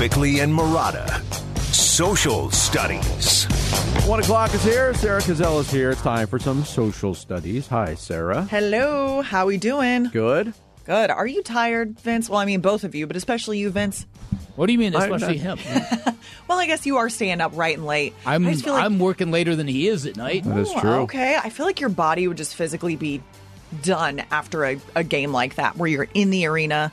Bickley and Marotta. Social Studies. One o'clock is here. Sarah Cazell is here. It's time for some social studies. Hi, Sarah. Hello, how are we doing? Good. Good. Are you tired, Vince? Well, I mean both of you, but especially you, Vince. What do you mean, especially him? Well, I guess you are staying up right and late. I'm I just feel like, I'm working later than he is at night. That is true. Okay, I feel like your body would just physically be done after a, a game like that, where you're in the arena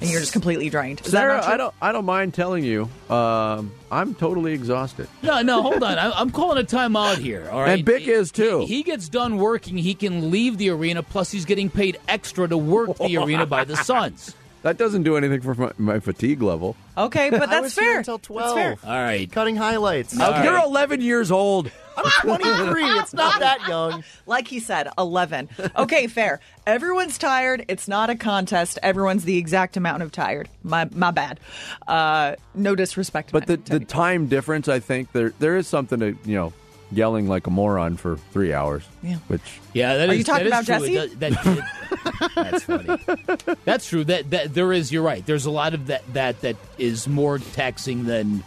and you're just completely drained. Is that Sarah, not true? I don't. I don't mind telling you. Um, I'm totally exhausted. No, no, hold on. I, I'm calling a timeout here. All right, And Bick is, too. He, he gets done working. He can leave the arena. Plus, he's getting paid extra to work the arena by the Suns. That doesn't do anything for my, my fatigue level. Okay, but I that's was fair. here until That's 12. fair. All right. Cutting highlights. All You're 11 years old. I'm 23. It's not that young. Like he said, 11. Okay, fair. Everyone's tired. It's not a contest. Everyone's the exact amount of tired. My my bad. Uh, no disrespect. to But the, the me. time difference, I think there there is something to you know yelling like a moron for three hours. Yeah. Which Yeah, that Are is- you talking that is about. Jesse? It does- that- that's funny. That's true. That that there is. You're right. There's a lot of that that that is more taxing than.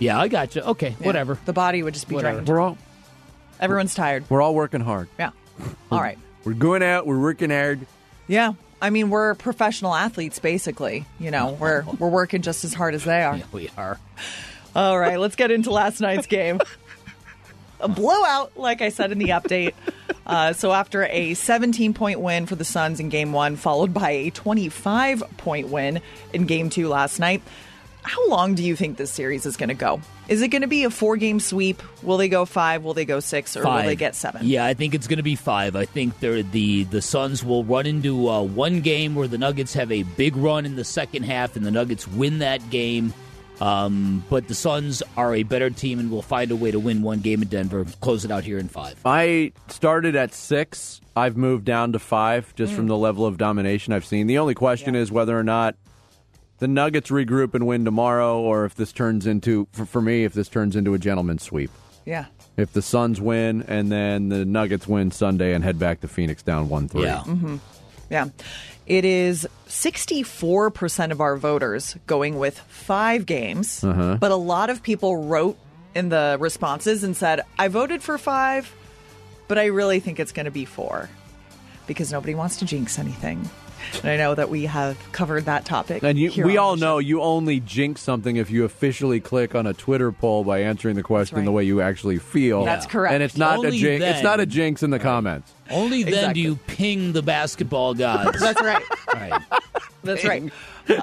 Yeah, I got you. Okay, Yeah, whatever. The body would just be Whatever. drained. we're all Everyone's tired. we're all working hard. Yeah. All right. We're going out. We're working hard. Yeah. I mean, we're professional athletes, basically. You know, we're we're working just as hard as they are. Yeah, we are. All right, let's get into last night's game. A blowout, like I said in the update. Uh, so after a 17 point win for the Suns in game one, followed by a 25 point win in game two last night, how long do you think this series is going to go? Is it going to be a four game sweep? Will they go five? Will they go six? Or will they get seven? Yeah, I think it's going to be five. I think they're, the the Suns will run into uh, one game where the Nuggets have a big run in the second half, and the Nuggets win that game. Um, but the Suns are a better team and will find a way to win one game in Denver. Close it out here in five. I started at six. I've moved down to five just from the level of domination I've seen. The only question is whether or not the Nuggets regroup and win tomorrow, or if this turns into, for, for me, if this turns into a gentleman's sweep. Yeah. If the Suns win and then the Nuggets win Sunday and head back to Phoenix down one three. Yeah. Mm-hmm. Yeah. It is 64% of our voters going with five games, uh-huh. but a lot of people wrote in the responses and said, I voted for five, but I really think it's going to be four because nobody wants to jinx anything. And I know that we have covered that topic. And you, we all know you only jinx something if you officially click on a Twitter poll by answering the question right. the way you actually feel. That's correct. And it's not a Only jinx. It's not a jinx in the comments. Only then Exactly. do you ping the basketball gods. That's right. right. That's right.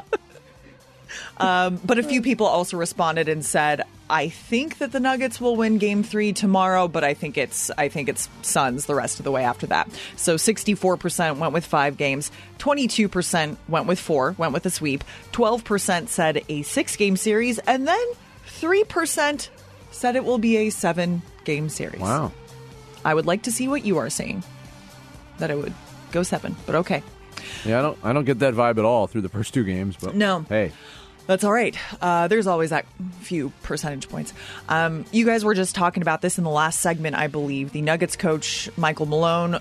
Um, but a few people also responded and said, "I think that the Nuggets will win Game Three tomorrow, but I think it's I think it's Suns the rest of the way after that." So, sixty-four percent went with five games, twenty-two percent went with four, went with a sweep, twelve percent said a six-game series, and then three percent said it will be a seven-game series. Wow. I would like to see what you are saying. That it would go seven, but okay. Yeah, I don't. I don't get that vibe at all through the first two games. But No. hey, That's all right. Uh, there's always that few percentage points. Um, you guys were just talking about this in the last segment, I believe. The Nuggets coach, Michael Malone,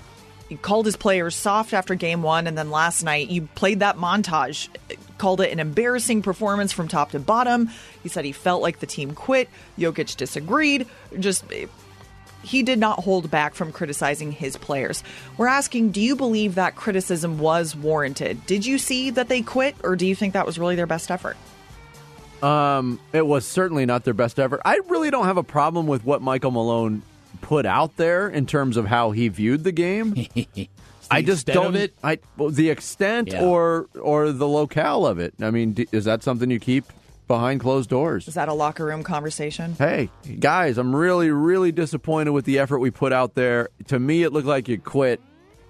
called his players soft after game one. And then last night, you played that montage, called it an embarrassing performance from top to bottom. He said he felt like the team quit. Jokic disagreed. Just. He did not hold back from criticizing his players. We're asking, do you believe that criticism was warranted? Did you see that they quit, or do you think that was really their best effort? Um, it was certainly not their best effort. I really don't have a problem with what Michael Malone put out there in terms of how he viewed the game. I just don't. it? I well, the extent Yeah. or or the locale of it. I mean, d- is that something you keep behind closed doors? Is that a locker room conversation? Hey, guys, I'm really, really disappointed with the effort we put out there. To me, it looked like you quit.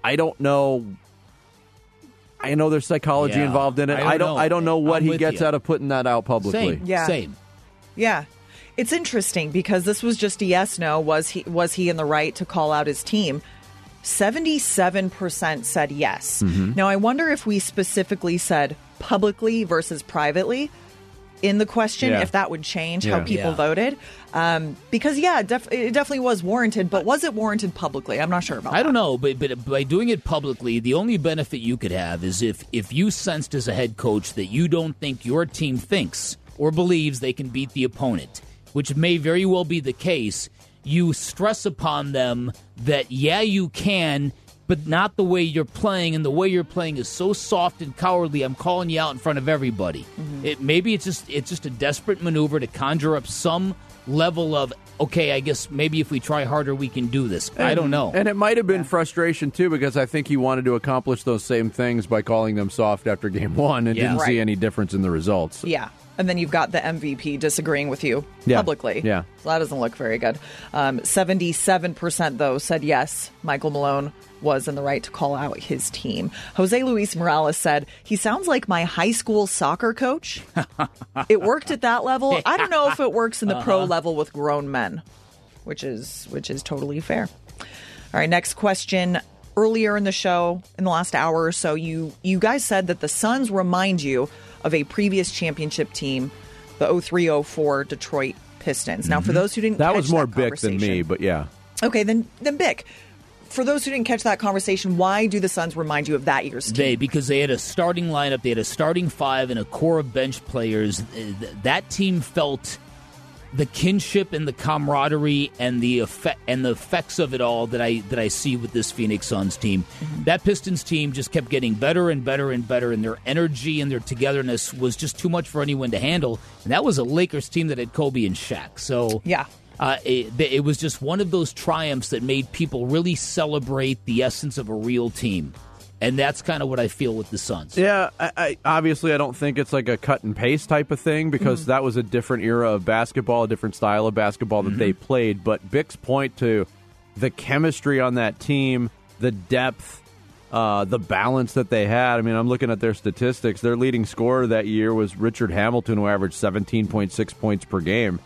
I don't know. I know there's psychology Yeah. involved in it. I don't I don't. know. I don't know what I'm he gets you. out of putting that out publicly. Same. Yeah. Same. Yeah. It's interesting because this was just a yes no. Was he was he in the right to call out his team? 77% said yes. Mm-hmm. Now I wonder if we specifically said publicly versus privately in the question Yeah. if that would change how people Yeah. voted. Um, because yeah, it, def- it definitely was warranted, but was it warranted publicly? I'm not sure about I don't know, but but by doing it publicly, the only benefit you could have is if if you sensed as a head coach that you don't think your team thinks or believes they can beat the opponent, which may very well be the case, you stress upon them that, yeah, you can, but not the way you're playing, and the way you're playing is so soft and cowardly. I'm calling you out in front of everybody. It maybe it's just it's just a desperate maneuver to conjure up some level of okay. I guess maybe if we try harder, we can do this. I don't know. And it might have been frustration too, because I think he wanted to accomplish those same things by calling them soft after game one, and Yeah. didn't Right. see any difference in the results. Yeah. And then you've got the MVP disagreeing with you Yeah. publicly. Yeah. So that doesn't look very good. Um, 77% though said yes, Michael Malone was in the right to call out his team. Jose Luis Morales said, he sounds like my high school soccer coach. it worked at that level. I don't know if it works in the pro level with grown men, which is which is totally fair. All right, next question. Earlier in the show, in the last hour or so, you you guys said that the Suns remind you of a previous championship team, the 0304 Detroit Pistons. Now, for those who didn't Mm-hmm. That was more that Bick than me, but yeah. Okay, then then Bick. For those who didn't catch that conversation, why do the Suns remind you of that year's team? They because they had a starting lineup, they had a starting five and a core of bench players. Uh, That team felt the kinship and the camaraderie and the effect and the effects of it all that I that I see with this Phoenix Suns team. That Pistons team just kept getting better and better and better, and their energy and their togetherness was just too much for anyone to handle. And that was a Lakers team that had Kobe and Shaq. So Yeah. Uh, it, it was just one of those triumphs that made people really celebrate the essence of a real team. And that's kind of what I feel with the Suns. Yeah, I, I, obviously, I don't think it's like a cut and paste type of thing because that was a different era of basketball, a different style of basketball that they played. But Bick's point to the chemistry on that team, the depth, uh, the balance that they had. I mean, I'm looking at their statistics. Their leading scorer that year was Richard Hamilton, who averaged 17.6 points per game.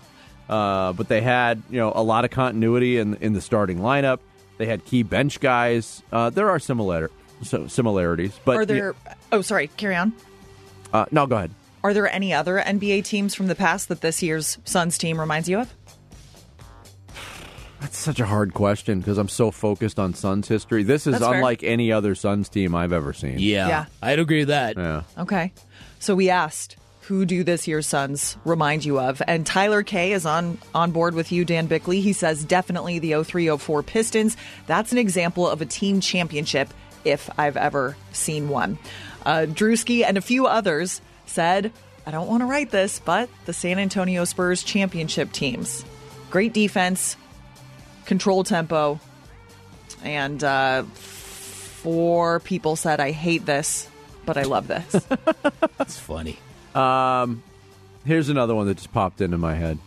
Uh, but they had, you know, a lot of continuity in in the starting lineup. They had key bench guys. Uh, there are similar so similarities, but Are there? Oh, sorry. Carry on. uh, no, go ahead. Are there any other NBA teams from the past that this year's Suns team reminds you of? That's such a hard question because I'm so focused on Suns history. This is That's fair. unlike any other Suns team I've ever seen. Yeah, Yeah. I'd agree with that. Yeah. Okay. So we asked, who do this year's Suns remind you of? And Tyler K is on on board with you, Dan Bickley. He says definitely the 0304 Pistons. That's an example of a team championship if I've ever seen one. Uh, Drewski and a few others said, I don't want to write this, but the San Antonio Spurs championship teams. Great defense, control tempo, and uh, four people said, I hate this, but I love this. That's funny. Um, here's another one that just popped into my head.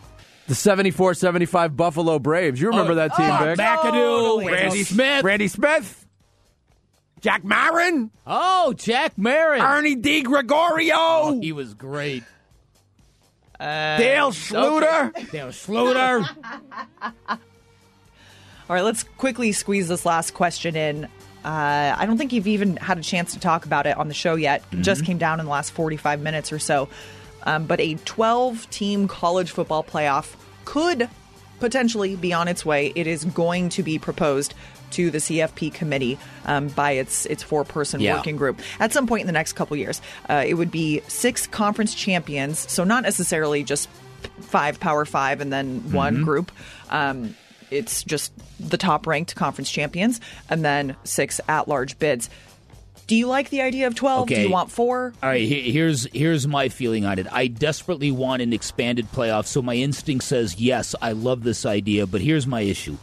The 74 75 Buffalo Braves. You remember oh, that team, Oh, Vic? McAdoo, Totally. Randy Smith. Randy Smith, Jack Marin, Oh, Jack Marin. Ernie DiGregorio, Oh, he was great. Uh, Dale Schlueter. Dale Schlueter. All right, let's quickly squeeze this last question in. Uh, I don't think you've even had a chance to talk about it on the show yet. It just came down in the last 45 minutes or so. Um, but a 12 team college football playoff could potentially be on its way. It is going to be proposed to the CFP committee um, by its its four person Yeah. working group at some point in the next couple years. Uh, it would be six conference champions, so not necessarily just five Power Five and then one group. Um, it's just the top ranked conference champions, and then six at large bids. Do you like the idea of twelve? Do you want four? All right, here's here's my feeling on it. I desperately want an expanded playoff, so my instinct says yes, I love this idea, but here's my issue.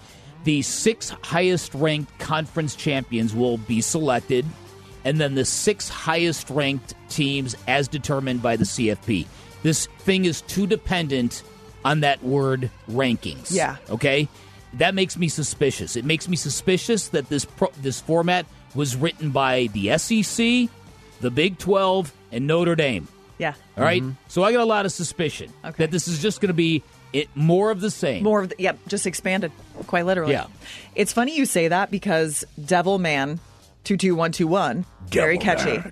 The six highest ranked conference champions will be selected, and then the six highest ranked teams as determined by the CFP. This thing is too dependent on that word rankings. Yeah. Okay? That makes me suspicious. It makes me suspicious that this pro- this format was written by the SEC, the Big 12, and Notre Dame. Yeah, All right? Mm-hmm. So I got a lot of suspicion Okay. that this is just going to be it more of the same. more of the, yep, just expanded, quite literally. Yeah. it's funny you say that because Devil Man two two one two one, very catchy,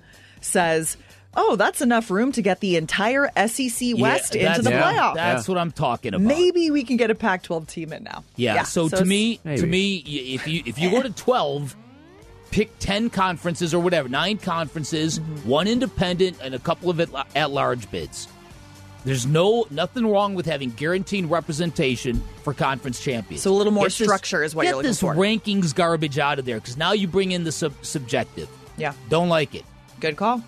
says. Oh, that's enough room to get the entire SEC Yeah, West into the Yeah. playoff. That's what I'm talking about. Maybe we can get a Pac-12 team in now. Yeah. so, to me, Maybe. to me, if you if you go to twelve, pick ten conferences or whatever, nine conferences, Mm-hmm. one independent, and a couple of at large bids. There's no nothing wrong with having guaranteed representation for conference champions. So a little more Get this- structure is what you're looking for. Get this rankings garbage out of there because now you bring in the sub- subjective. Yeah. Don't like it. Good call.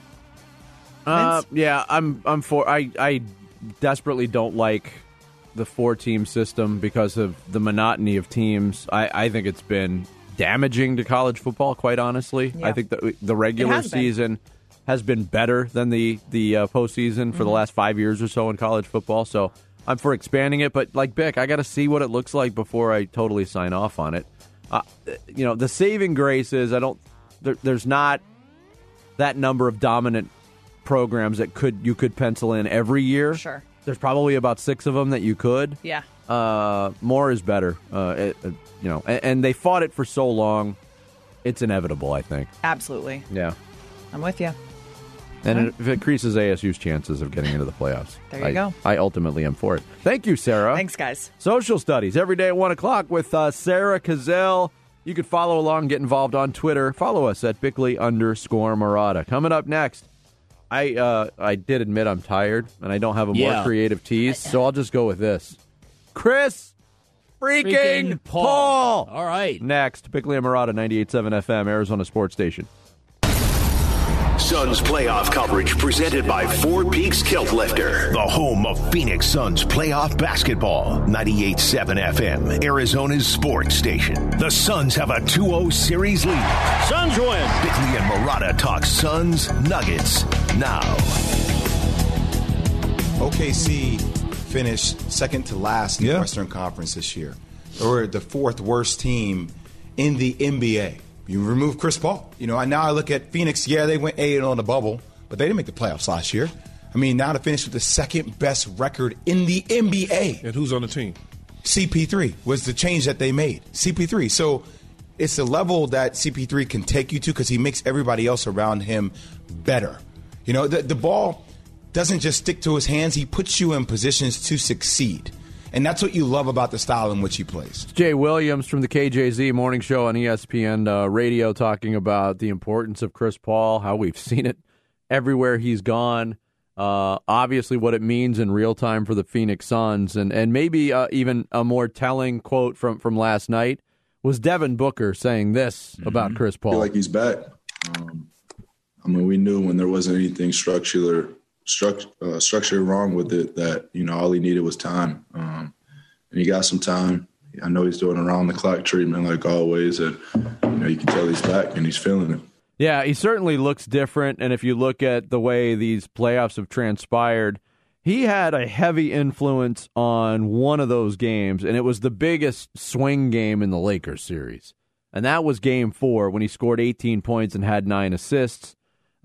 Uh, yeah, I'm I'm for. I I desperately don't like the four team system because of the monotony of teams. I I think it's been damaging to college football. Quite honestly, Yeah. I think the the regular has been. season has been better than the the uh, postseason for the Mm-hmm. last five years or so in college football. So I'm for expanding it, but like Bick, I got to see what it looks like before I totally sign off on it. Uh, you know, the saving grace is I don't. There, there's not that number of dominant programs that could you could pencil in every year. Sure. There's probably about six of them that you could. Yeah. Uh, more is better. Uh, it, uh, you know, and, and they fought it for so long. It's inevitable, I think. Absolutely. Yeah. I'm with you. And it, if it increases ASU's chances of getting into the playoffs, There you I, go. I ultimately am for it. Thank you, Sarah. Thanks, guys. Social studies every day at 1 o'clock with uh, Sarah Cazell. You can follow along, get involved on Twitter. Follow us at Bickley underscore Marotta. Coming up next, I uh, I did admit I'm tired and I don't have a more creative tease, so I'll just go with this. Chris freaking, Freaking Paul. Paul. All right. Next, Bickley and Marotta, 98.7 FM, Arizona Sports Station. Suns playoff coverage presented by Four Peaks Kilt Lifter, the home of Phoenix Suns playoff basketball. 98.7 FM, Arizona's sports station. The Suns have a 2-0 series lead. Suns win. Bickley and Marotta talk Suns Nuggets now. OKC finished second to last in Yeah. the Western Conference this year. They were the fourth worst team in the NBA. You remove Chris Paul. You know, and now I look at Phoenix. Yeah, they went eight on oh the bubble, but they didn't make the playoffs last year. I mean, now to finish with the second best record in the NBA. And who's on the team? CP3 was the change that they made. CP3. So it's the level that CP3 can take you to because he makes everybody else around him better. You know, the, the ball doesn't just stick to his hands, he puts you in positions to succeed. And that's what you love about the style in which he plays. Jay Williams from the KJZ morning show on ESPN uh, radio talking about the importance of Chris Paul, how we've seen it everywhere he's gone. Uh, obviously, what it means in real time for the Phoenix Suns, and and maybe uh, even a more telling quote from from last night was Devin Booker saying this about Chris feel Paul. like he's back. Um, I mean, we knew when there wasn't anything structural, struct, uh, structure wrong with it that you know all he needed was time, um, and he got some time. I know he's doing around the clock treatment like always, and you know you can tell he's back and he's feeling it. Yeah, he certainly looks different. And if you look at the way these playoffs have transpired, he had a heavy influence on one of those games, and it was the biggest swing game in the Lakers series. And that was game four when he scored 18 points and had nine assists.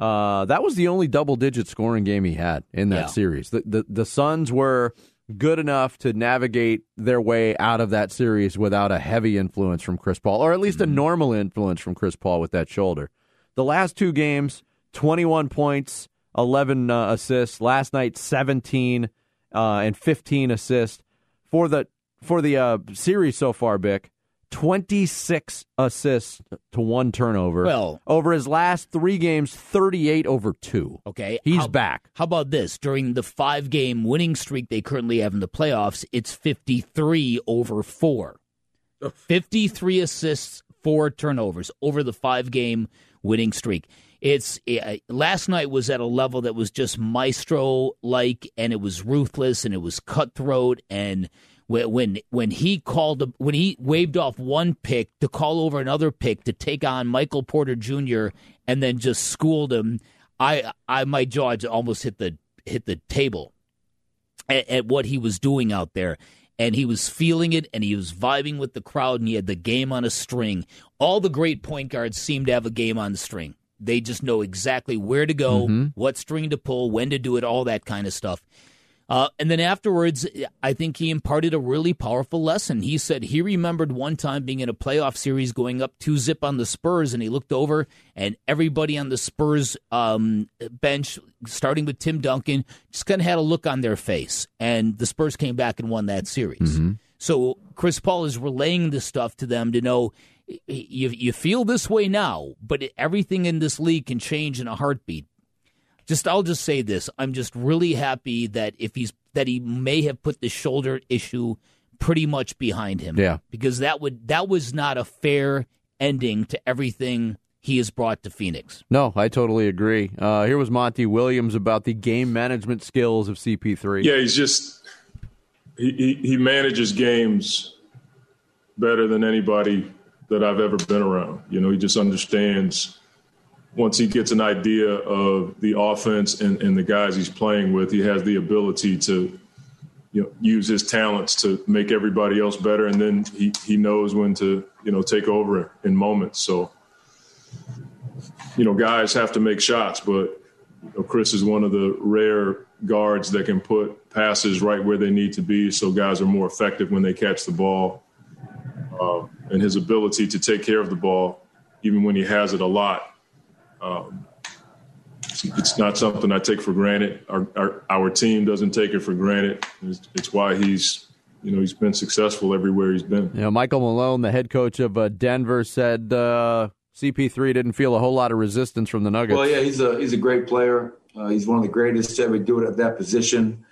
Uh, that was the only double digit scoring game he had in that Yeah. series. The, the, the Suns were good enough to navigate their way out of that series without a heavy influence from Chris Paul, or at least a normal influence from Chris Paul with that shoulder. The last two games, 21 points, 11 uh, assists. Last night, 17 uh, and 15 assists for the for the uh, series so far. Bick, 26 assists to one turnover. Well- over his last three games, 38 over two. Okay. he's How- back. How about this? During the five game winning streak they currently have in the playoffs, it's 53 over four. 53 assists, four turnovers over the five game winning streak. It's uh, last night was at a level that was just maestro like, and it was ruthless and it was cutthroat. And when when he called when he waved off one pick to call over another pick to take on Michael Porter Jr. and then just schooled him, I I my jaw almost hit the hit the table at, at what he was doing out there. And he was feeling it and he was vibing with the crowd and he had the game on a string. All the great point guards seem to have a game on the string. They just know exactly where to go, mm-hmm. what string to pull, when to do it, all that kind of stuff. Uh, and then afterwards, I think he imparted a really powerful lesson. He said he remembered one time being in a playoff series going up two zip on the Spurs, and he looked over, and everybody on the Spurs um, bench, starting with Tim Duncan, just kind of had a look on their face. And the Spurs came back and won that series. So Chris Paul is relaying this stuff to them to know you, you feel this way now, but everything in this league can change in a heartbeat. Just I'll just say this: I'm just really happy that if he's that he may have put the shoulder issue pretty much behind him. Yeah. because that would that was not a fair ending to everything he has brought to Phoenix. No, I totally agree. Uh, here was Monty Williams about the game management skills of CP3. Yeah, he's just he, he, he manages games better than anybody that I've ever been around. You know, he just understands once he gets an idea of the offense and, and the guys he's playing with, he has the ability to you know use his talents to make everybody else better and then he, he knows when to, you know, take over in moments. So you know, guys have to make shots, but you know, Chris is one of the rare guards that can put passes right where they need to be, so guys are more effective when they catch the ball. Uh, and his ability to take care of the ball, even when he has it a lot, um, it's, it's not something I take for granted. Our, our, our team doesn't take it for granted. It's, it's why he's you know he's been successful everywhere he's been. You know, Michael Malone, the head coach of uh, Denver, said uh, CP3 didn't feel a whole lot of resistance from the Nuggets. Well, yeah, he's a he's a great player. Uh, he's one of the greatest to ever do it at that position.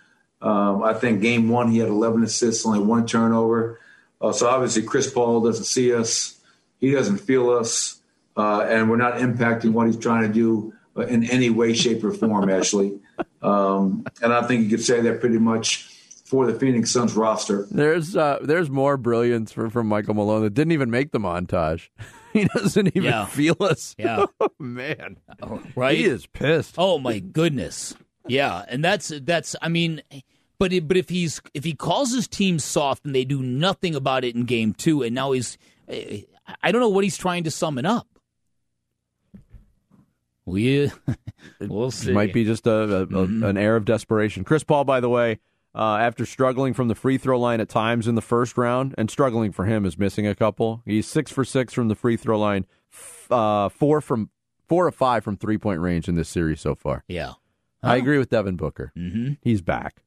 Um, I think game one he had 11 assists, only one turnover. Uh, so obviously Chris Paul doesn't see us, he doesn't feel us, uh, and we're not impacting what he's trying to do uh, in any way, shape, or form. Actually, um, and I think you could say that pretty much for the Phoenix Suns roster. There's uh, there's more brilliance for, from Michael Malone that didn't even make the montage. he doesn't even Yeah. feel us. Yeah. man, right? he is pissed. Oh my goodness. Yeah, and that's that's I mean but it, but if he's if he calls his team soft and they do nothing about it in game 2 and now he's I don't know what he's trying to summon up. We we'll see. It might be just a, a, a- an air of desperation. Chris Paul, by the way, uh, after struggling from the free throw line at times in the first round, and struggling for him is missing a couple. He's six for six from the free throw line, f- uh, four from four of five from three point range in this series so far. Yeah. I agree with Devin Booker. Mhm. He's back.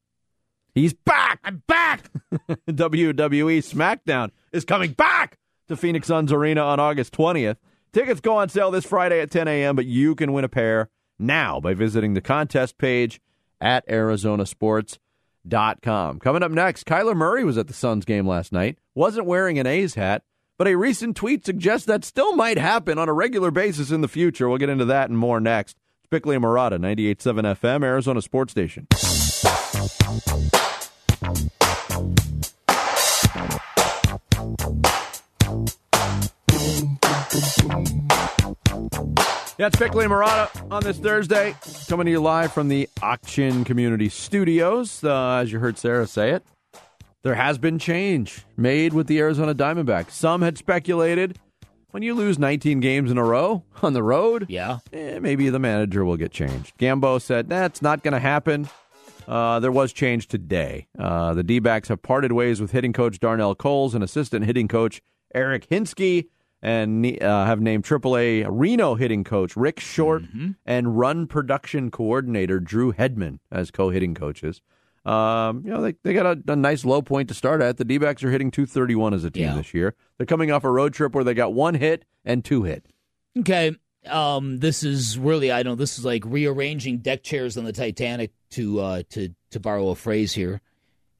He's back. I'm back. WWE SmackDown is coming back to Phoenix Suns Arena on August 20th. Tickets go on sale this Friday at 10 a.m., but you can win a pair now by visiting the contest page at ArizonaSports.com. Coming up next, Kyler Murray was at the Suns game last night, wasn't wearing an A's hat, but a recent tweet suggests that still might happen on a regular basis in the future. We'll get into that and more next. It's Bickley and Marotta, 98.7 FM, Arizona Sports Station. Yeah, it's Bickley and Marotta on this Thursday, coming to you live from the Auction Community Studios. Uh, as you heard Sarah say it, there has been change made with the Arizona Diamondbacks. Some had speculated when you lose 19 games in a row on the road, Yeah. eh, maybe the manager will get changed. Gambo said that's not going to happen. Uh, there was change today. Uh, the D backs have parted ways with hitting coach Darnell Coles and assistant hitting coach Eric Hinske, and uh, have named AAA Reno hitting coach Rick Short and run production coordinator Drew Hedman as co hitting coaches. Um, you know, they, they got a, a nice low point to start at. The D backs are hitting 231 as a team Yeah. this year. They're coming off a road trip where they got one hit and two hit. Okay. Um, this is really I don't. Know, this is like rearranging deck chairs on the Titanic to uh, to to borrow a phrase here.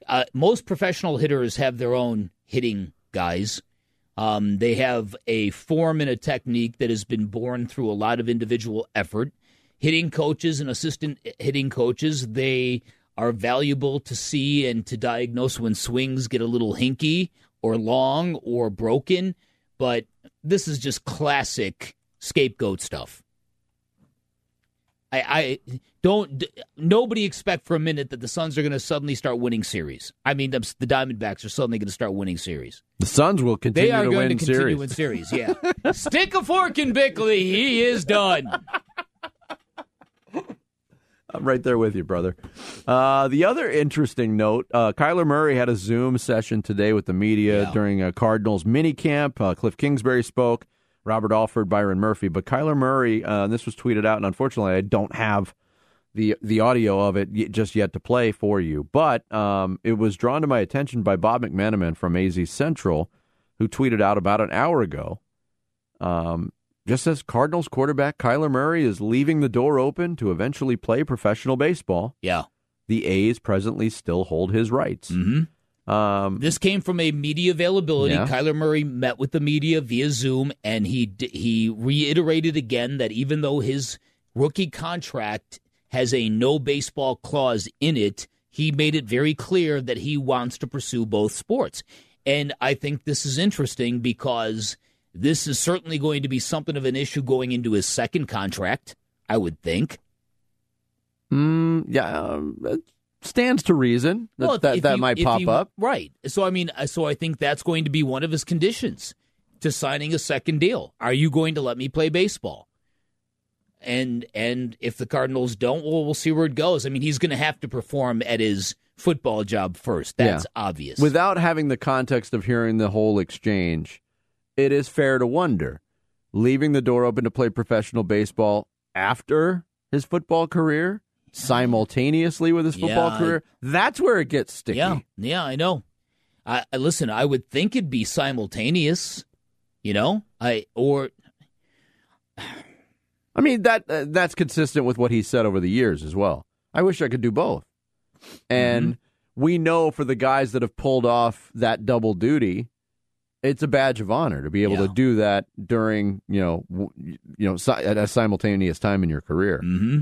Uh, most professional hitters have their own hitting guys. Um, they have a form and a technique that has been born through a lot of individual effort. Hitting coaches and assistant hitting coaches, they are valuable to see and to diagnose when swings get a little hinky or long or broken. But this is just classic scapegoat stuff. I, I don't. d- Nobody expect for a minute that the Suns are going to suddenly start winning series. I mean, the, the Diamondbacks are suddenly going to start winning series. The Suns will continue They are to going win to continue series. Yeah, stick a fork in Bickley. He is done. I'm right there with you, brother. Uh, the other interesting note uh, Kyler Murray had a Zoom session today with the media Yeah. during a Cardinals minicamp. Uh, Kliff Kingsbury spoke, Robert Alford, Byron Murphy. But Kyler Murray, uh, this was tweeted out, and unfortunately, I don't have the the audio of it just yet to play for you. But um, it was drawn to my attention by Bob McManaman from AZ Central, who tweeted out about an hour ago. Um, just as Cardinals quarterback Kyler Murray is leaving the door open to eventually play professional baseball, Yeah. the A's presently still hold his rights. Mm-hmm. Um, This came from a media availability. Yeah. Kyler Murray met with the media via Zoom, and he he reiterated again that even though his rookie contract has a no baseball clause in it, he made it very clear that he wants to pursue both sports. And I think this is interesting because this is certainly going to be something of an issue going into his second contract. I would think. mm, yeah, um, stands to reason that Well, if- that, if that you- might pop you- up. right? So I mean, uh, so I think that's going to be one of his conditions to signing a second deal. Are you going to let me play baseball? And and if the Cardinals don't, well, we'll see where it goes. I mean, he's going to have to perform at his football job first. That's Yeah. obvious. Without having the context of hearing the whole exchange, it is fair to wonder leaving the door open to play professional baseball after his football career, simultaneously with his football Yeah, career. That's where it gets sticky. yeah, yeah, I know. I, I listen. I would think it'd be simultaneous. You know, I or I mean that uh, that's consistent with what he said over the years as well. I wish I could do both. And we know for the guys that have pulled off that double duty, it's a badge of honor to be able Yeah. to do that during you know w- you know si- at a simultaneous time in your career. hmm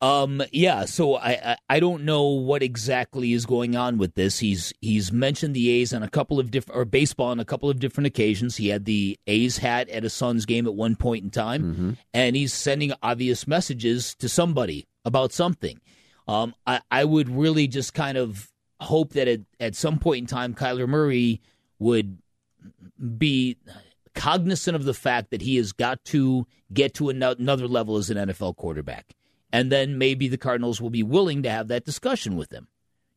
Um. Yeah. So I, I I don't know what exactly is going on with this. He's he's mentioned the A's on a couple of different or baseball on a couple of different occasions. He had the A's hat at a Suns game at one point in time, and he's sending obvious messages to somebody about something. Um. I I would really just kind of hope that at at some point in time, Kyler Murray would be cognizant of the fact that he has got to get to another level as an NFL quarterback. And then maybe the Cardinals will be willing to have that discussion with him.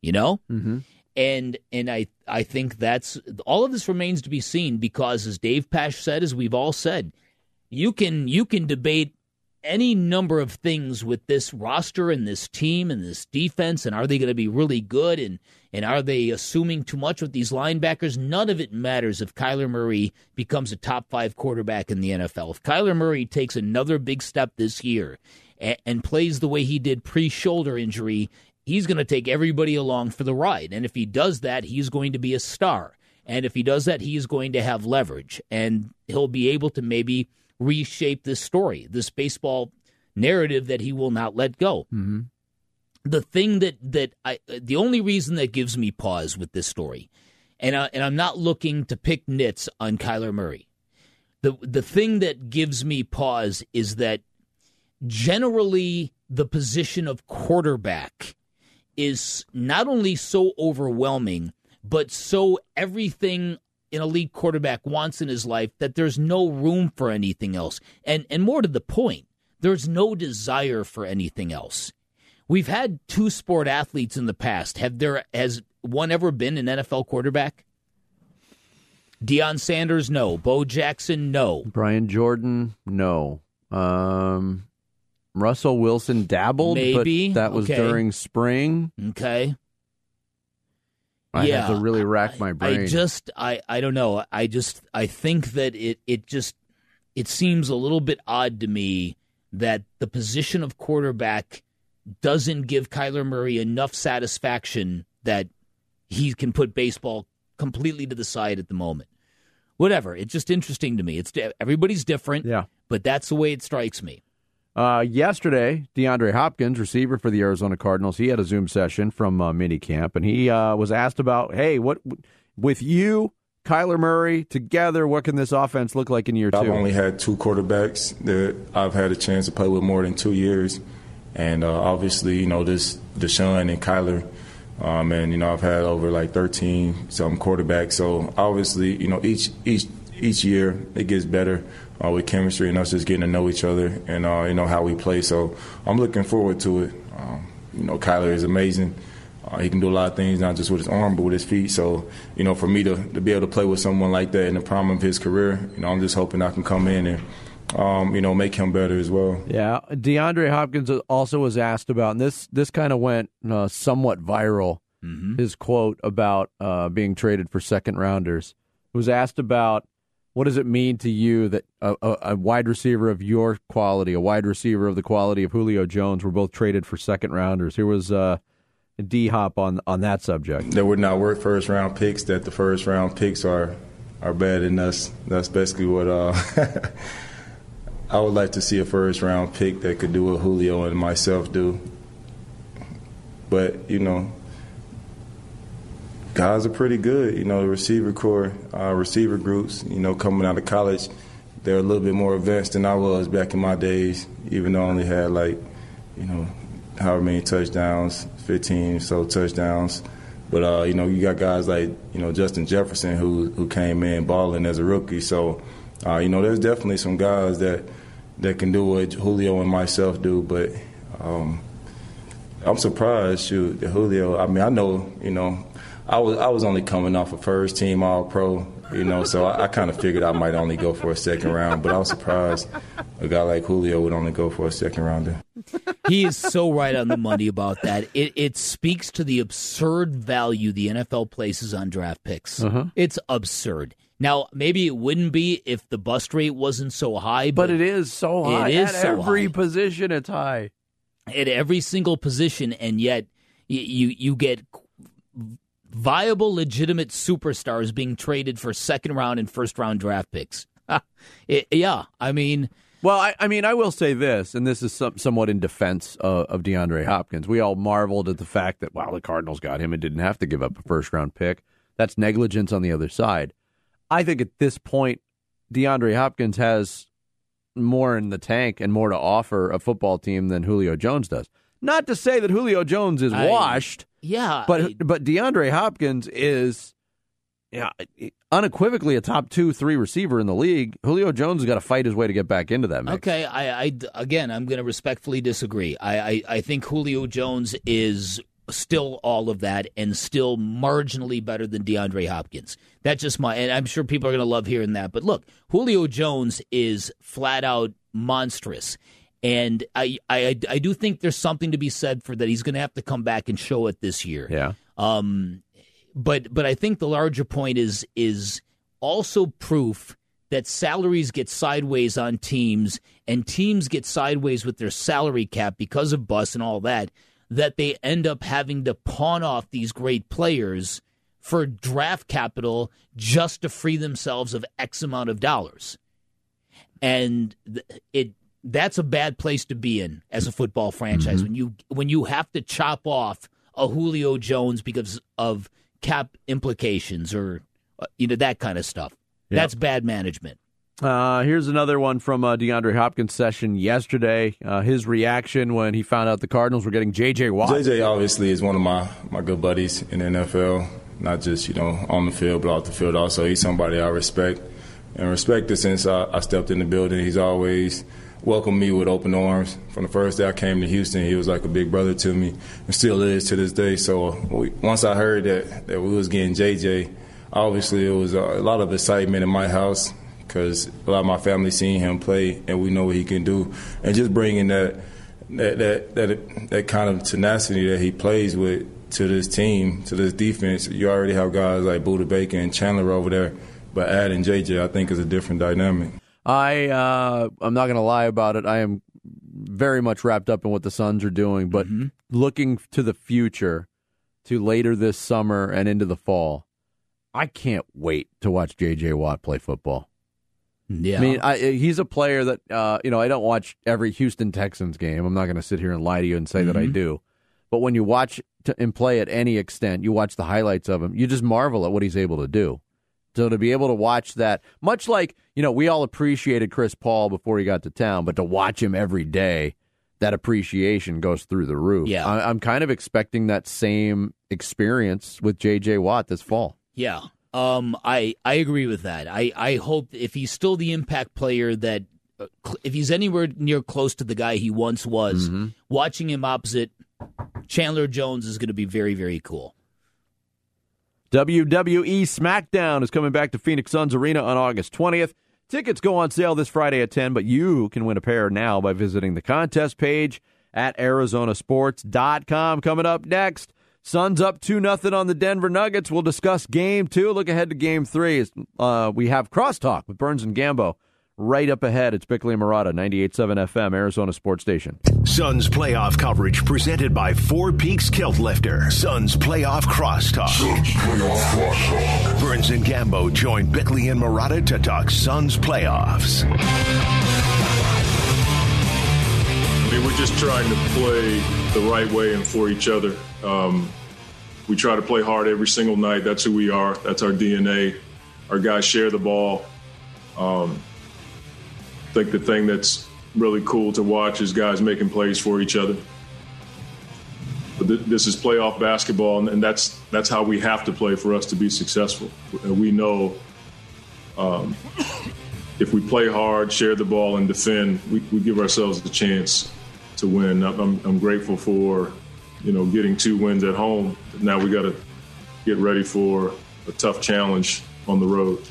You know? Mm-hmm. And and I I think that's all of this remains to be seen because as Dave Pasch said, as we've all said, you can you can debate any number of things with this roster and this team and this defense and are they going to be really good and and are they assuming too much with these linebackers none of it matters if Kyler Murray becomes a top 5 quarterback in the NFL if Kyler Murray takes another big step this year and, and plays the way he did pre-shoulder injury he's going to take everybody along for the ride and if he does that he's going to be a star and if he does that he's going to have leverage and he'll be able to maybe reshape this story, this baseball narrative that he will not let go. Mm-hmm. The thing that that I, the only reason that gives me pause with this story, and I, and I'm not looking to pick nits on Kyler Murray. The the thing that gives me pause is that generally the position of quarterback is not only so overwhelming, but so everything an elite quarterback wants in his life that there's no room for anything else. And and more to the point, there's no desire for anything else. We've had two sport athletes in the past. Have there has one ever been an NFL quarterback? Deion Sanders, no. Bo Jackson, no. Brian Jordan, no. Um, Russell Wilson dabbled, Maybe. but that was Okay. during spring. Okay. I Yeah, have to really rack my brain. I just I I don't know. I just I think that it it just it seems a little bit odd to me that the position of quarterback doesn't give Kyler Murray enough satisfaction that he can put baseball completely to the side at the moment. Whatever. It's just interesting to me. It's everybody's different. Yeah. But that's the way it strikes me. Uh, yesterday, DeAndre Hopkins, receiver for the Arizona Cardinals, he had a Zoom session from uh, minicamp, and he uh, was asked about, hey, what with you, Kyler Murray together, what can this offense look like in year 2 I've only had two quarterbacks that I've had a chance to play with more than two years, and uh, obviously, you know, this Deshaun and Kyler, um, and you know, I've had over like 13 some quarterbacks. So obviously, you know, each each each year it gets better uh, with chemistry and us just getting to know each other and uh, you know how we play. So I'm looking forward to it. Um, you know, Kyler is amazing. Uh, he can do a lot of things, not just with his arm, but with his feet. So, you know, for me to, to be able to play with someone like that in the prime of his career, you know, I'm just hoping I can come in and, um, you know, make him better as well. Yeah, DeAndre Hopkins also was asked about, and this this kind of went uh, somewhat viral. His quote about uh, being traded for second rounders he was asked about what does it mean to you that a, a, a wide receiver of your quality, a wide receiver of the quality of Julio Jones, were both traded for second rounders? Here was uh, D Hop on on that subject. That would not work first round picks. That the first round picks are are better than us. That's basically what uh, I would like to see a first round pick that could do what Julio and myself do. But you know, guys are pretty good. You know, the receiver corps, uh, receiver groups. You know, coming out of college, they're a little bit more advanced than I was back in my days. Even though I only had like, you know, however many touchdowns, 15 so touchdowns. But uh, you know, you got guys like you know Justin Jefferson who who came in balling as a rookie. So uh, you know, there's definitely some guys that that can do what Julio and myself do. But um, I'm surprised, shoot, Julio. I mean, I know you know, I was I was only coming off a first team All Pro. You know, so I, I kind of figured I might only go for a second round, but I was surprised a guy like Julio would only go for a second rounder. he is so right on the money about that. It, it speaks to the absurd value the NFL places on draft picks. Uh-huh. It's absurd. Now, maybe it wouldn't be if the bust rate wasn't so high, But it is so high. It is At so every high. position, it's high. at every single position, and yet y- you you get viable, legitimate superstars being traded for second round and first round draft picks. It- yeah, I mean, Well, I, I mean, I will say this, and this is some, somewhat in defense of, of DeAndre Hopkins. We all marveled at the fact that, wow, the Cardinals got him and didn't have to give up a first round pick. That's negligence on the other side. I think at this point, DeAndre Hopkins has more in the tank and more to offer a football team than Julio Jones does. Not to say that Julio Jones is I- washed, yeah, but I- but DeAndre Hopkins is yeah, unequivocally a top two, three receiver in the league. Julio Jones has got to fight his way to get back into that mix. Okay, I, I again, I'm going to respectfully disagree. I, I, I think Julio Jones is still all of that and still marginally better than DeAndre Hopkins. That's just my, and I'm sure people are going to love hearing that. But look, Julio Jones is flat out monstrous. And I, I, I do think there's something to be said for that. He's going to have to come back and show it this year. Yeah. Um, but but I think the larger point is is also proof that salaries get sideways on teams and teams get sideways with their salary cap because of bus and all that that they end up having to pawn off these great players for draft capital just to free themselves of X amount of dollars. And it that's a bad place to be in as a football franchise when you when you have to chop off a Julio Jones because of cap implications or uh, you know that kind of stuff. That's bad management. Uh, here's another one from uh, DeAndre Hopkins' session yesterday. Uh, his reaction when he found out the Cardinals were getting J.J. Watt. JJ obviously is one of my, my good buddies in the NFL, not just you know on the field but off the field also. He's somebody I respect and respected since I, I stepped in the building. He's always welcomed me with open arms. From the first day I came to Houston, he was like a big brother to me, and still is to this day. So uh, we, once I heard that that we was getting JJ, obviously it was a, a lot of excitement in my house because a lot of my family seen him play, and we know what he can do, and just bringing that that that that, that kind of tenacity that he plays with to this team, to this defense. You already have guys like Budda Baker and Chandler over there, but adding JJ, I think, is a different dynamic. I uh, I'm not going to lie about it. I am very much wrapped up in what the Suns are doing, but looking to the future, to later this summer and into the fall, I can't wait to watch J.J. Watt play football. Yeah. I mean, I, he's a player that uh, you know. I don't watch every Houston Texans game. I'm not going to sit here and lie to you and say that I Mhm. do. But when you watch t- him play at any extent, you watch the highlights of him. You just marvel at what he's able to do. So to be able to watch that, much like you know, we all appreciated Chris Paul before he got to town, but to watch him every day, that appreciation goes through the roof. Yeah. I, I'm kind of expecting that same experience with J.J. Watt this fall. Yeah. Um, I I agree with that. I I hope if he's still the impact player that uh, if he's anywhere near close to the guy he once was, watching him opposite Chandler Jones is going to be very very cool. WWE SmackDown is coming back to Phoenix Suns Arena on August 20th. Tickets go on sale this Friday at 10, but you can win a pair now by visiting the contest page at arizonasports.com. Coming up next, Suns up 2 nothing on the Denver Nuggets. We'll discuss game two. Look ahead to game three. Uh, we have crosstalk with Burns and Gambo right up ahead. It's Bickley and Marotta, 98.7 FM, Arizona Sports Station. Suns playoff coverage presented by Four Peaks Kilt Lifter. Suns playoff crosstalk. Suns playoff crosstalk. Burns and Gambo join Bickley and Marotta to talk Suns playoffs. I mean, we're just trying to play the right way and for each other. Um, we try to play hard every single night. That's who we are. That's our DNA. Our guys share the ball. Um, I think the thing that's really cool to watch is guys making plays for each other. But th- this is playoff basketball, and, and that's that's how we have to play for us to be successful. We know um, if we play hard, share the ball, and defend, we, we give ourselves the chance to win. I'm, I'm grateful for you know getting two wins at home. Now we got to get ready for a tough challenge on the road.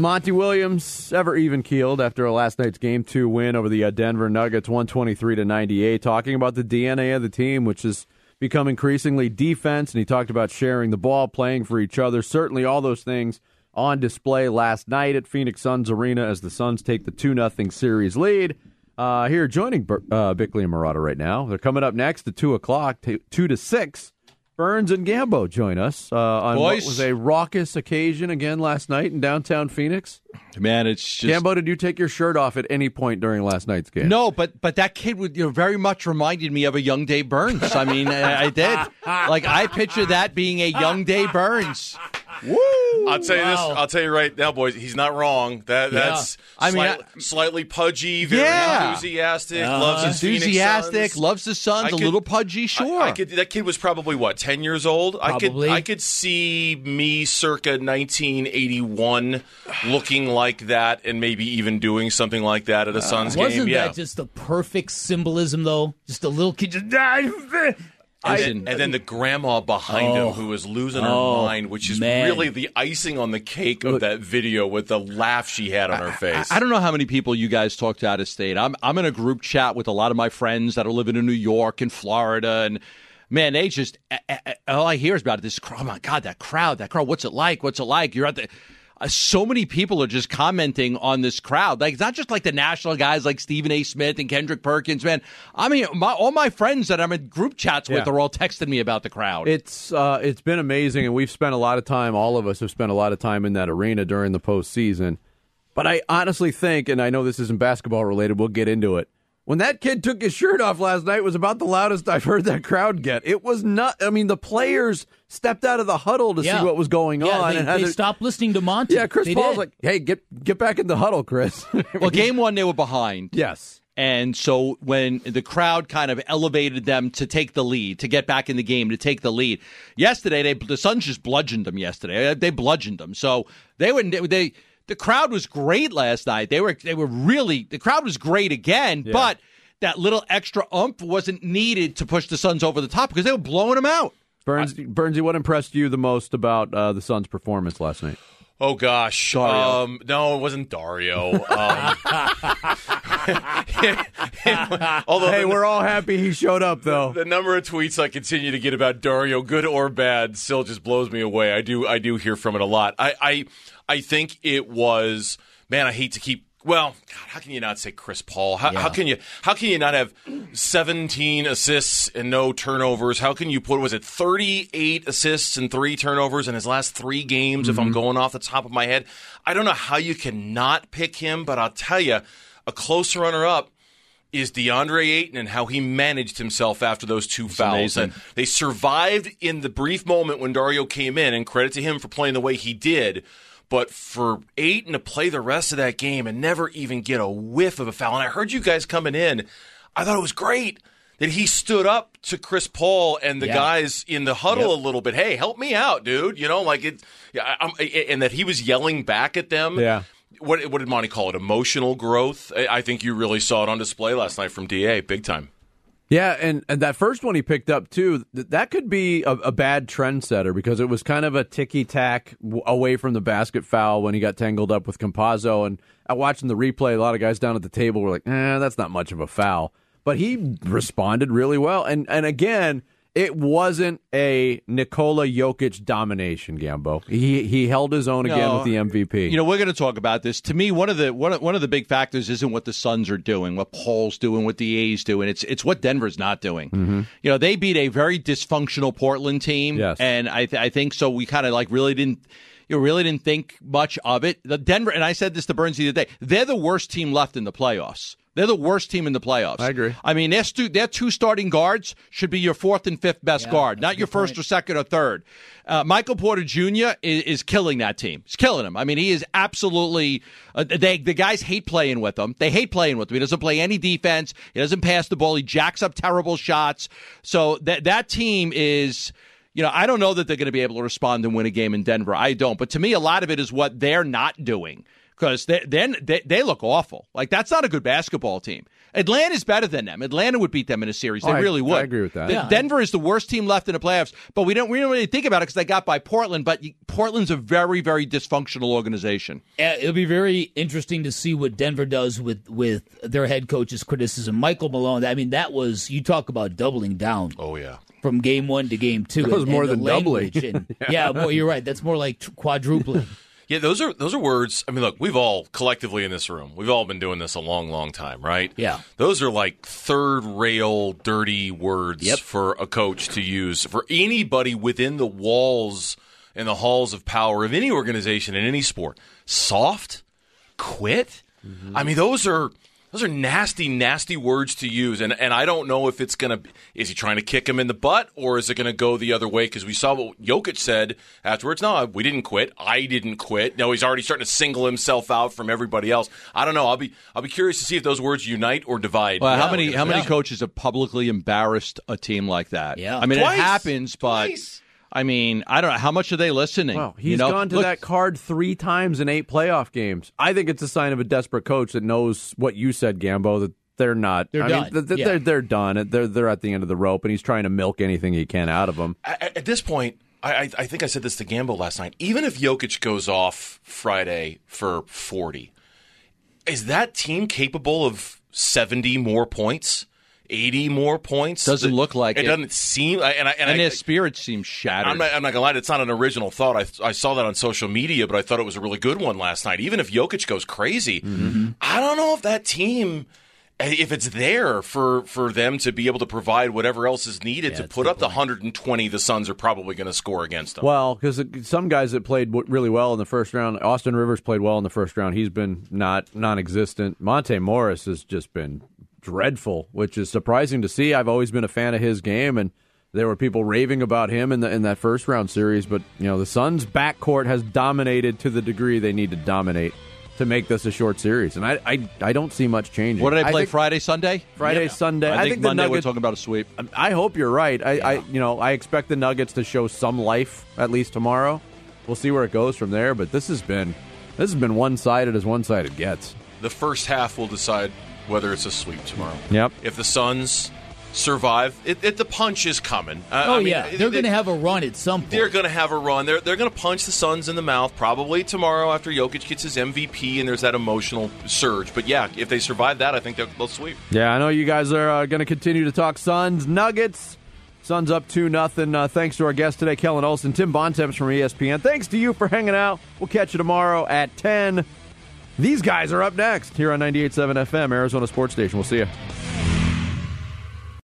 Monty Williams ever even keeled after last night's game two win over the uh, Denver Nuggets, one twenty three to ninety eight. Talking about the DNA of the team, which has become increasingly defense, and he talked about sharing the ball, playing for each other. Certainly, all those things on display last night at Phoenix Suns Arena as the Suns take the two 0 series lead. Uh, here joining uh, Bickley and Marotta right now. They're coming up next at two o'clock, t- two to six. Burns and Gambo join us uh, on Boys. what was a raucous occasion again last night in downtown Phoenix. Man, it's just Gambo, did you take your shirt off at any point during last night's game? No, but but that kid would you know very much reminded me of a young Dave Burns. I mean, I, I did. Like I picture that being a young Dave Burns. Woo! I'll tell you this. I'll tell you right now, boys. He's not wrong. That Yeah. that's. I mean, slight- slightly pudgy, very Yeah. enthusiastic, Uh-huh. loves Enthusiastic, loves the Suns, I a could- little pudgy, sure. I, I could. That kid was probably what ten years old. I could. I could see me circa 1981 looking like that, and maybe even doing something like that at a Suns Wasn't game. Yeah. that just the perfect symbolism, though? Just a little kid just died. And, then, and then the grandma behind Oh. him who oh. was losing her Oh, mind, which is man. really the icing on the cake of that video with the laugh she had on her face. I, I don't know how many people you guys talk to out of state. I'm I'm in a group chat with a lot of my friends that are living in New York and Florida, and man, they just all I hear is about this. crowd. Oh my god, that crowd, that crowd. What's it like? What's it like? You're at the. Uh, so many people are just commenting on this crowd. Like it's not just like the national guys like Stephen A. Smith and Kendrick Perkins. Man, I mean, my, all my friends that I'm in group chats with Yeah. are all texting me about the crowd. It's uh, it's been amazing, and we've spent a lot of time. All of us have spent a lot of time in that arena during the postseason. But I honestly think, and I know this isn't basketball related, we'll get into it. When that kid took his shirt off last night, was about the loudest I've heard that crowd get. It was not. I mean, the players stepped out of the huddle to Yeah. see what was going Yeah, on, they, and had they their- stopped listening to Monty. Yeah, Chris They Paul's did. like, "Hey, get get back in the huddle, Chris." well, game one they were behind. Yes. And so when the crowd kind of elevated them to take the lead, to get back in the game, to take the lead. Yesterday, they the Suns just bludgeoned them. Yesterday, they bludgeoned them. So they were they the crowd was great last night. They were they were really the crowd was great again, but that little extra ump wasn't needed to push the Suns over the top because they were blowing them out. Burns, Burnsy, what impressed you the most about uh, the Suns' performance last night? Oh gosh, Dario. Um, no, it wasn't Dario. Um, although hey, the- we're all happy he showed up, though. The number of tweets I continue to get about Dario, good or bad, still just blows me away. I do, I do hear from it a lot. I, I, I think it was. Man, I hate to keep. Well, God, how can you not say Chris Paul? How, how can you? How can you not have 17 assists and no turnovers? How can you put? Was it 38 assists and three turnovers in his last three games? If I'm mm-hmm. going off the top of my head, I don't know how you can not pick him. But I'll tell you, a close runner-up is DeAndre Ayton and how he managed himself after those two fouls. amazing. And they survived in the brief moment when Dario came in, and credit to him for playing the way he did. But for Ayton to play the rest of that game and never even get a whiff of a foul, and I heard you guys coming in, I thought it was great that he stood up to Chris Paul and the Yeah. guys in the huddle a little bit. Hey, help me out, dude. You know, like it, yeah, I'm, and that he was yelling back at them. Yeah. What, what did Monty call it? Emotional growth. I think you really saw it on display last night from Da, big time. Yeah, and, and that first one he picked up too, th- that could be a, a bad trendsetter because it was kind of a ticky tack w- away from the basket foul when he got tangled up with Campazzo. And uh, watching the replay, a lot of guys down at the table were like, "Eh, that's not much of a foul." But he responded really well, and and again, It wasn't a Nikola Jokic domination, Gambo. He he held his own again No. with the MVP. You know, we're going to talk about this. To me, one of the one of, one of the big factors isn't what the Suns are doing, what Paul's doing, what the A's doing. It's it's what Denver's not doing. Mm-hmm. You know, they beat a very dysfunctional Portland team, Yes. and I th- I think so. We kind of like really didn't. You really didn't think much of it. The Denver, and I said this to Burns the other day. They're the worst team left in the playoffs. They're the worst team in the playoffs. I agree. I mean, their, stu- their two starting guards should be your fourth and fifth best guard, not your first or second or third. Uh, Michael Porter Jr. Is, is killing that team. He's killing him. I mean, he is absolutely. Uh, they the guys hate playing with him. They hate playing with him. He doesn't play any defense. He doesn't pass the ball. He jacks up terrible shots. So that that team is. You know, I don't know that they're going to be able to respond and win a game in Denver. I don't. But to me, a lot of it is what they're not doing because they, then they, they look awful. Like that's not a good basketball team. Atlanta's better than them. Atlanta would beat them in a series. They Oh, I- really would. I agree with that. The- Yeah. Denver is the worst team left in the playoffs, but we don't we don't really think about it because they got by Portland. But you- Portland's a very very dysfunctional organization. Uh, It'll be very interesting to see what Denver does with with their head coach's criticism. Michael Malone. I mean, that was you talk about doubling down. Oh yeah. From game one to game two, That was and- more and than doubling. and- yeah, well, you're right. That's more like tr- quadrupling. Yeah, those are those are words. I mean, look, we've all collectively in this room, we've all been doing this a long, long time, right? Yeah. Those are like third rail dirty words for a coach to use for anybody within the walls and the halls of power of any organization in any sport. Soft, quit. Mm-hmm. I mean, those are those are nasty, nasty words to use, and and I don't know if it's gonna. Is he trying to kick him in the butt, or is it gonna go the other way? Because we saw what Jokic said afterwards. No, we didn't quit. I didn't quit. No, he's already starting to single himself out from everybody else. I don't know. I'll be I'll be curious to see if those words unite or divide. Well, how many how many coaches have publicly embarrassed a team like that? Yeah. I mean Twice. it happens, but I mean I don't know how much are they listening. Wow, he's you know? gone to Look, that card three times in eight playoff games. I think it's a sign of a desperate coach that knows what you said, Gambo, that they're not. They're I done. Mean, th- th- Yeah. They're they're done. They're they're at the end of the rope, and he's trying to milk anything he can out of them. at, at this point, I, I, I think I said this to Gambo last night. Even if Jokic goes off Friday for 40, is that team capable of 70 more points? 80 more points? Doesn't look like it. It doesn't seem. And, I, and, and I, their spirits seem shattered. I'm not, I'm not gonna lie, it's not an original thought. I, I saw that on social media, but I thought it was a really good one last night. Even if Jokic goes crazy, Mm-hmm. I don't know if that team, if it's there for for them to be able to provide whatever else is needed to put up the 120 the Suns are probably going to score against them. Well, because some guys that played really well in the first round, Austin Rivers played well in the first round. He's been not non-existent. Monte Morris has just been dreadful, which is surprising to see. I've always been a fan of his game, and there were people raving about him in the in that first round series. But you know, the Suns' backcourt has dominated to the degree they need to dominate to make this a short series, and I I, I don't see much changing. what did I play think Friday, Sunday? Friday, Yep. Sunday. I, I think, think the Monday we're talking about a sweep. Um, I hope you're right. I, I, you know, I expect the Nuggets to show some life at least tomorrow. We'll see where it goes from there. But this has been, this has been one sided as one sided gets. the first half will decide whether it's a sweep tomorrow. Yep. If the Suns survive, it, it the punch is coming. Uh, Oh I mean, yeah, they're going to have a run at some point. They're going to have a run. They're they're going to punch the Suns in the mouth probably tomorrow after Jokic gets his MVP and there's that emotional surge. But yeah, if they survive that, I think they'll, they'll sweep. Yeah, I know you guys are uh, going to continue to talk Suns, Nuggets. Suns up two nothing. Uh, thanks to our guest today, Kellan Olson, Tim Bontemps from ESPN. Thanks to you for hanging out. We'll catch you tomorrow at ten. These guys are up next here on 98.7 FM, Arizona Sports Station. We'll see you.